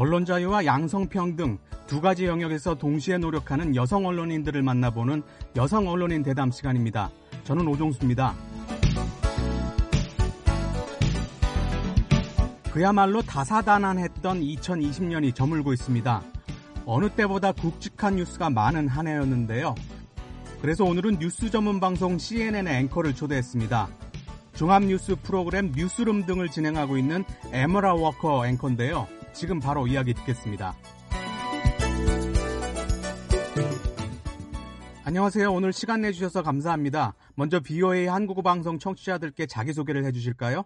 언론 자유와 양성평등 두 가지 영역에서 동시에 노력하는 여성 언론인들을 만나보는 여성 언론인 대담 시간입니다. 저는 오종수입니다. 그야말로 다사다난했던 2020년이 저물고 있습니다. 어느 때보다 굵직한 뉴스가 많은 한 해였는데요. 그래서 오늘은 뉴스 전문 방송 CNN의 앵커를 초대했습니다. 종합뉴스 프로그램 뉴스룸 등을 진행하고 있는 에머라 워커 앵커인데요. 지금 바로 이야기 듣겠습니다. 안녕하세요. 오늘 시간 내주셔서 감사합니다. 먼저 BOA 한국어 방송 청취자들께 자기소개를 해주실까요?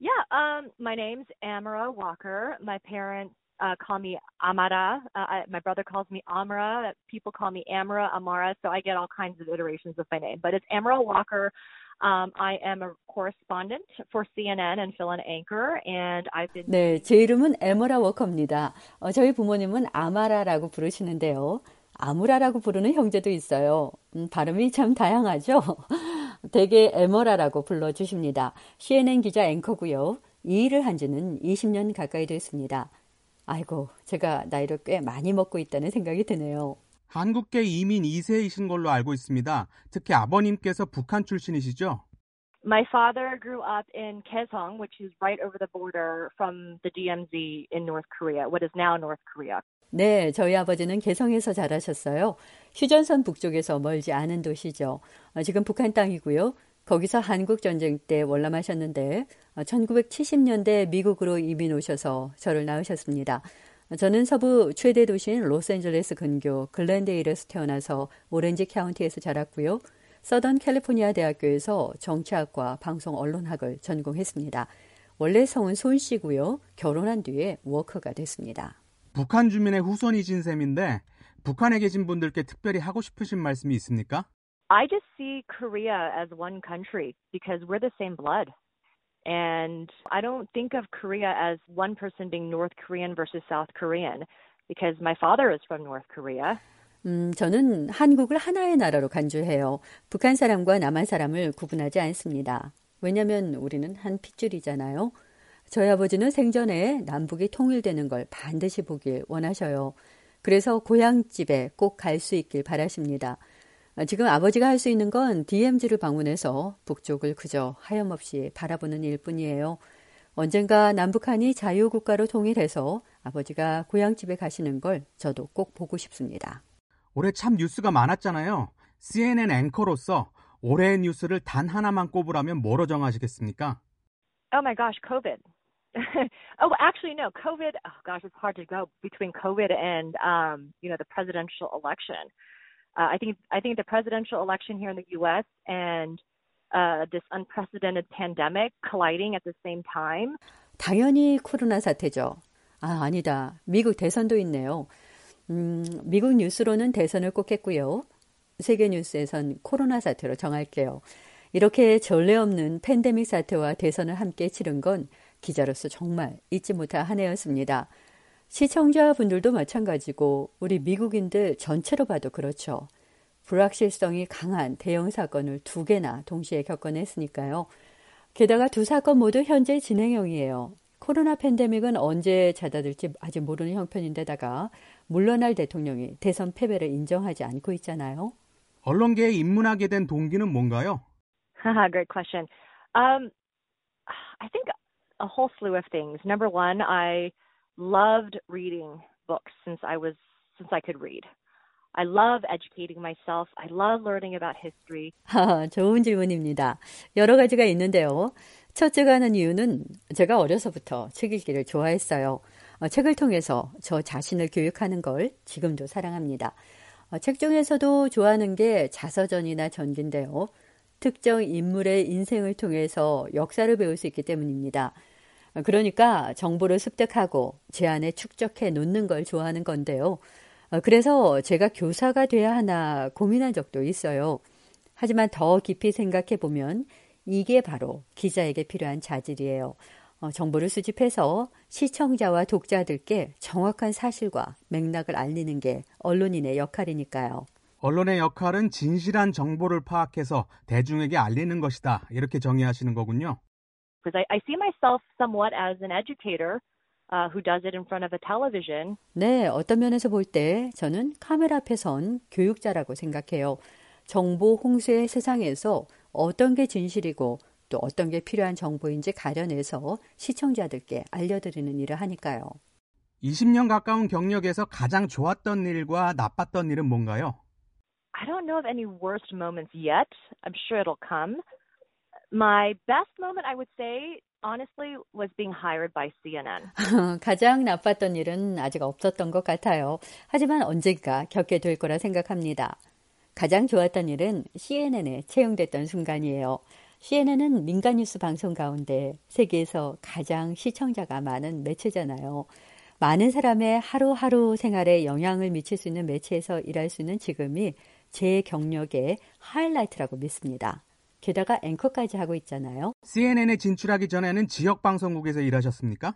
Yeah, um, my name's Amara Walker. My parents uh, call me Amara. Uh, I, my brother calls me Amara. People call me Amara, Amara. So I get all kinds of iterations of my name. But it's Amara Walker. Um, I am a correspondent for CNN and fill an anchor, and I've been. 네, 제 이름은 에머라 워커입니다. 어, 저희 부모님은 아마라라고 부르시는데요. 아무라라고 부르는 형제도 있어요. 음, 발음이 참 다양하죠. 대개 에머라라고 불러주십니다. CNN 기자 앵커고요. 이 일을 한 지는 20년 가까이 됐습니다. 아이고, 제가 나이를 꽤 많이 먹고 있다는 생각이 드네요. 한국계 이민 2세이신 걸로 알고 있습니다. 특히 아버님께서 북한 출신이시죠? My father grew up in Kaesong, which is right over the border from the DMZ in North Korea, what is now North Korea. 네, 저희 아버지는 개성에서 자라셨어요. 휴전선 북쪽에서 멀지 않은 도시죠. 어, 지금 북한 땅이고요. 거기서 한국 전쟁 때 월남하셨는데 1970년대 어, 미국으로 이민 오셔서 저를 낳으셨습니다. 저는 서부 최대 도시인 로스앤젤레스 근교 글렌데일에서 태어나서 오렌지 카운티에서 자랐고요. 서던 캘리포니아 대학교에서 정치학과 방송 언론학을 전공했습니다. 원래 성은 손 씨고요. 결혼한 뒤에 워커가 됐습니다. 북한 주민의 후손이신 셈인데 북한에 계신 분들께 특별히 하고 싶으신 말씀이 있습니까? I just see Korea as one country because we're the same blood. And I don't think of Korea as one person being North Korean versus South Korean because my father is from North Korea. 음, 저는 한국을 하나의 나라로 간주해요. 북한 사람과 남한 사람을 구분하지 않습니다. 왜냐하면 우리는 한 핏줄이잖아요. 저희 아버지는 생전에 남북이 통일되는 걸 반드시 보길 원하셔요. 그래서 고향집에 꼭 갈 수 있길 바라십니다. 어, 지금 아버지가 할 수 있는 건 DMZ를 방문해서 북쪽을 그저 하염없이 바라보는 일 뿐이에요. 언젠가 남북한이 자유국가로 통일해서 아버지가 고향집에 가시는 걸 저도 꼭 보고 싶습니다. 올해 참 뉴스가 많았잖아요. CNN 앵커로서 올해의 뉴스를 단 하나만 꼽으라면 뭐로 정하시겠습니까? Oh my gosh, COVID. oh, actually, no. COVID. Oh gosh, it's hard to go between COVID and um, you know the presidential election. Uh, I think I think the presidential election here in the U.S. and uh, this unprecedented pandemic colliding at the same time. 당연히 코로나 사태죠. 아, 아니다. 미국 대선도 있네요. 음, 미국 뉴스로는 대선을 꼭 했고요. 세계 뉴스에선 코로나 사태로 정할게요. 이렇게 전례 없는 팬데믹 사태와 대선을 함께 치른 건 기자로서 정말 잊지 못할 한 해였습니다. 시청자분들도 마찬가지고 우리 미국인들 전체로 봐도 그렇죠. 불확실성이 강한 대형 사건을 두 개나 동시에 겪어냈으니까요. 게다가 두 사건 모두 현재 진행형이에요. 코로나 팬데믹은 언제 잦아들지 아직 모르는 형편인데다가 물러날 대통령이 대선 패배를 인정하지 않고 있잖아요. 언론계에 입문하게 된 동기는 뭔가요? Great question. Um, I think a whole slew of things. Number one, I loved reading books since I was since I could read. I love educating myself. I love learning about history. 좋은 질문입니다. 여러 가지가 있는데요. 첫째가 하는 이유는 제가 어려서부터 책 읽기를 좋아했어요. 어, 책을 통해서 저 자신을 교육하는 걸 지금도 사랑합니다. 어, 책 중에서도 좋아하는 게 자서전이나 전기인데요. 특정 인물의 인생을 통해서 역사를 배울 수 있기 때문입니다. 그러니까 정보를 습득하고 제 안에 축적해 놓는 걸 좋아하는 건데요. 그래서 제가 교사가 돼야 하나 고민한 적도 있어요. 하지만 더 깊이 생각해 보면 이게 바로 기자에게 필요한 자질이에요. 어, 정보를 수집해서 시청자와 독자들께 정확한 사실과 맥락을 알리는 게 언론인의 역할이니까요. 언론의 역할은 진실한 정보를 파악해서 대중에게 알리는 것이다. 이렇게 정의하시는 거군요. Because I, I see myself somewhat as an educator uh, who does it in front of a television. 네, 어떤 면에서 볼 때 저는 카메라 앞에 선 교육자라고 생각해요. 정보 홍수의 세상에서 어떤 게 진실이고 또 어떤 게 필요한 정보인지 가려내서 시청자들께 알려드리는 일을 하니까요. 20년 가까운 경력에서 가장 좋았던 일과 나빴던 일은 뭔가요? I don't know of any worst moments yet. I'm sure it'll come. My best moment, I would say, honestly, was being hired by CNN. 가장 나빴던 일은 아직 없었던 것 같아요. 하지만 언젠가 겪게 될 거라 생각합니다. 가장 좋았던 일은 CNN에 채용됐던 순간이에요. CNN은 민간 뉴스 방송 가운데 세계에서 가장 시청자가 많은 매체잖아요. 많은 사람의 하루하루 생활에 영향을 미칠 수 있는 매체에서 일할 수 있는 지금이 제 경력의 하이라이트라고 믿습니다. 게다가 앵커까지 하고 있잖아요. CNN에 진출하기 전에는 지역 방송국에서 일하셨습니까?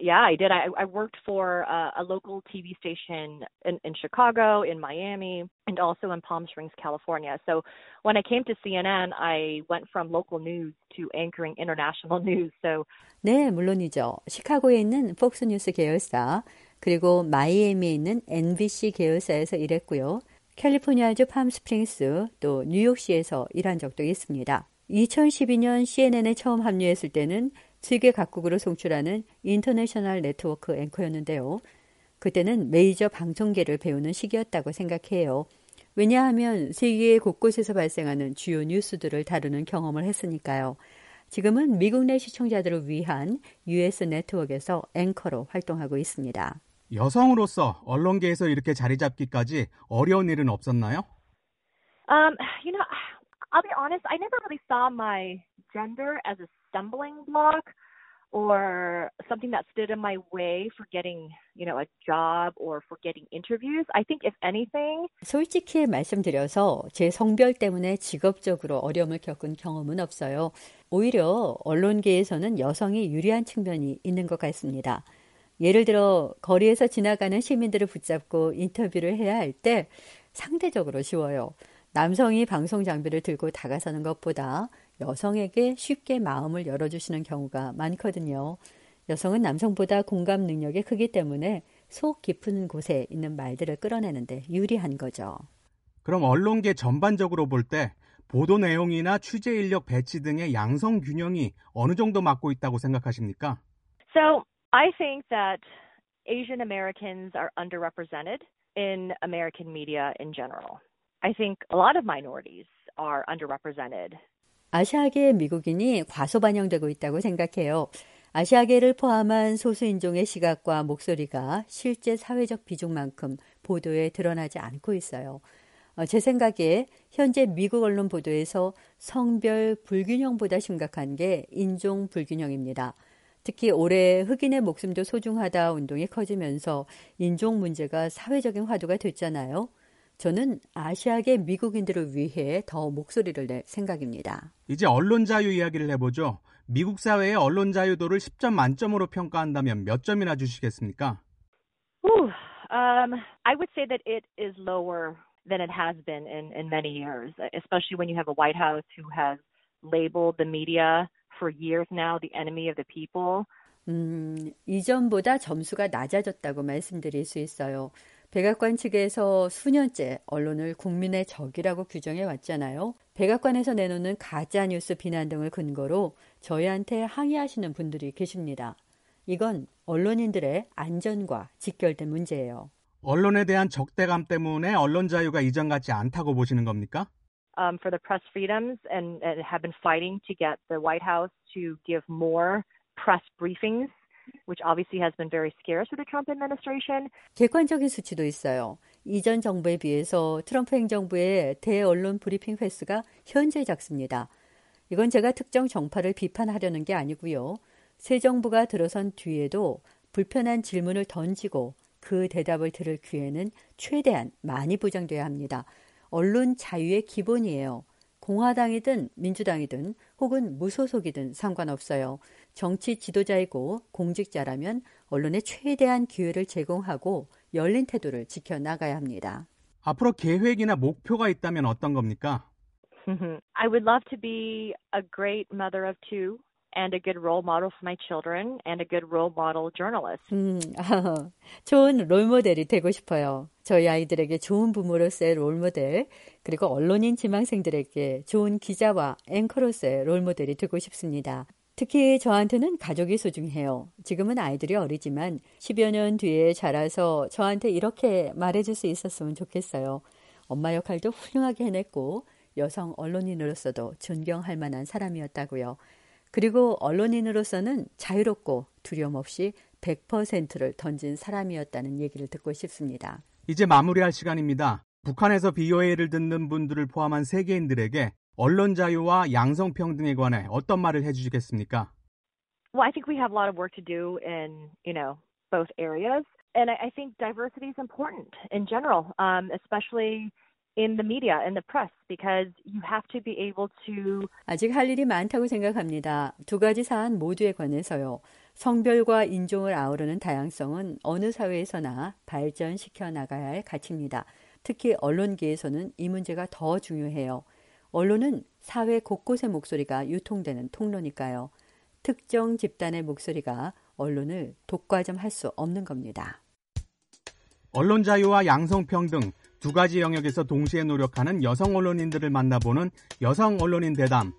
Yeah, I did. I, I worked for a, a local TV station in, in Chicago, in Miami, and also in Palm Springs, California. So when I came to CNN, I went from local news to anchoring international news. So 네, 물론이죠. 시카고에 있는 폭스 뉴스 계열사, 그리고 마이애미에 있는 NBC 계열사에서 일했고요. 캘리포니아주 팜스프링스, 또 뉴욕시에서 일한 적도 있습니다. 2012년 CNN에 처음 합류했을 때는 세계 각국으로 송출하는 international 네트워크 앵커였는데요. 그때는 메이저 방송계를 배우는 시기였다고 생각해요. 왜냐하면 세계 곳곳에서 발생하는 주요 뉴스들을 다루는 경험을 했으니까요. 지금은 미국 내 시청자들을 위한 US 네트워크에서 앵커로 활동하고 있습니다. 여성으로서 언론계에서 이렇게 자리 잡기까지 어려운 일은 없었나요? Um, you know, I'll be honest, I never really saw my gender as a stumbling block or something that stood in my way for getting, you know, a job or for getting interviews. I think if anything, 솔직히 말씀드려서 제 성별 때문에 직업적으로 어려움을 겪은 경험은 없어요. 오히려 언론계에서는 여성이 유리한 측면이 있는 것 같습니다. 예를 들어 거리에서 지나가는 시민들을 붙잡고 인터뷰를 해야 할 때 상대적으로 쉬워요. 남성이 방송 장비를 들고 다가서는 것보다 여성에게 쉽게 마음을 열어주시는 경우가 많거든요. 여성은 남성보다 공감 능력이 크기 때문에 속 깊은 곳에 있는 말들을 끌어내는데 유리한 거죠. 그럼 언론계 전반적으로 볼 때 보도 내용이나 취재 인력 배치 등의 양성 균형이 어느 정도 맞고 있다고 생각하십니까? So I think that Asian Americans are underrepresented in American media in general. I think a lot of minorities are underrepresented. 아시아계 미국인이 과소반영되고 있다고 생각해요. 아시아계를 포함한 소수인종의 시각과 목소리가 실제 사회적 비중만큼 보도에 드러나지 않고 있어요. 어, 제 생각에 현재 미국 언론 보도에서 성별 불균형보다 심각한 게 인종 불균형입니다. 특히 올해 흑인의 목숨도 소중하다 운동이 커지면서 인종 문제가 사회적인 화두가 됐잖아요. 저는 아시아계 미국인들을 위해 더 목소리를 낼 생각입니다. 이제 언론 자유 이야기를 해보죠. 미국 사회의 언론 자유도를 10점 만점으로 평가한다면 몇 점이나 주시겠습니까? Ooh, um, I would say that it is lower than it has been in, in many years, especially when you have a White House who has labeled the media for years now the enemy of the people. 음, 이전보다 점수가 낮아졌다고 말씀드릴 수 있어요. 백악관 측에서 수년째 언론을 국민의 적이라고 규정해 왔잖아요. 백악관에서 내놓는 가짜 뉴스 비난 등을 근거로 저희한테 항의하시는 분들이 계십니다. 이건 언론인들의 안전과 직결된 문제예요. 언론에 대한 적대감 때문에 언론 자유가 이전 같지 않다고 보시는 겁니까? Um, for the press freedoms and, and have been fighting to get the White House to give more press briefings which obviously has been very scarce for the Trump administration. 객관적인 수치도 있어요. 이전 정부에 비해서 트럼프 행정부의 대언론 브리핑 횟수가 현재 작습니다. 이건 제가 특정 정파를 비판하려는 게 아니고요. 새 정부가 들어선 뒤에도 불편한 질문을 던지고 그 대답을 들을 기회는 최대한 많이 보장돼야 합니다. 언론 자유의 기본이에요. 공화당이든 민주당이든 혹은 무소속이든 상관없어요. 정치 지도자이고 공직자라면 언론에 최대한 기회를 제공하고 열린 태도를 지켜나가야 합니다. 앞으로 계획이나 목표가 있다면 어떤 겁니까? I would love to be a great mother of two and a good role model for my children and a good role model journalist. 음, 아, 좋은 롤모델이 되고 싶어요. 저희 아이들에게 좋은 부모로서의 롤모델, 그리고 언론인 지망생들에게 좋은 기자와 앵커로서의 롤모델이 되고 싶습니다. 특히 저한테는 가족이 소중해요. 지금은 아이들이 어리지만 10여 년 뒤에 자라서 저한테 이렇게 말해줄 수 있었으면 좋겠어요. 엄마 역할도 훌륭하게 해냈고 여성 언론인으로서도 존경할 만한 사람이었다고요. 그리고 언론인으로서는 자유롭고 두려움 없이 100%를 던진 사람이었다는 얘기를 듣고 싶습니다. 이제 마무리할 시간입니다. 북한에서 BOA를 듣는 분들을 포함한 세계인들에게 언론 자유와 양성평 등에 관해 어떤 말을 해주시겠습니까? Well, I think we have a lot of work to do in, you know, both areas. And I, I think diversity is important in general, um, especially in the media, in the press, because you have to be able to. 아직 할 일이 많다고 생각합니다. 두 가지 사안 모두에 관해서요. 성별과 인종을 아우르는 다양성은 어느 사회에서나 발전시켜 나가야 할 가치입니다. 특히 언론계에서는 이 문제가 더 중요해요. 언론은 사회 곳곳의 목소리가 유통되는 통로니까요. 특정 집단의 목소리가 언론을 독과점할 수 없는 겁니다. 언론 자유와 양성평등 두 가지 영역에서 동시에 노력하는 여성 언론인들을 만나보는 여성 언론인 대담.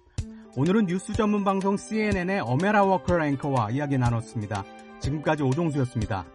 오늘은 뉴스 전문 방송 CNN의 어메라 워커 앵커와 이야기 나눴습니다. 지금까지 오종수였습니다.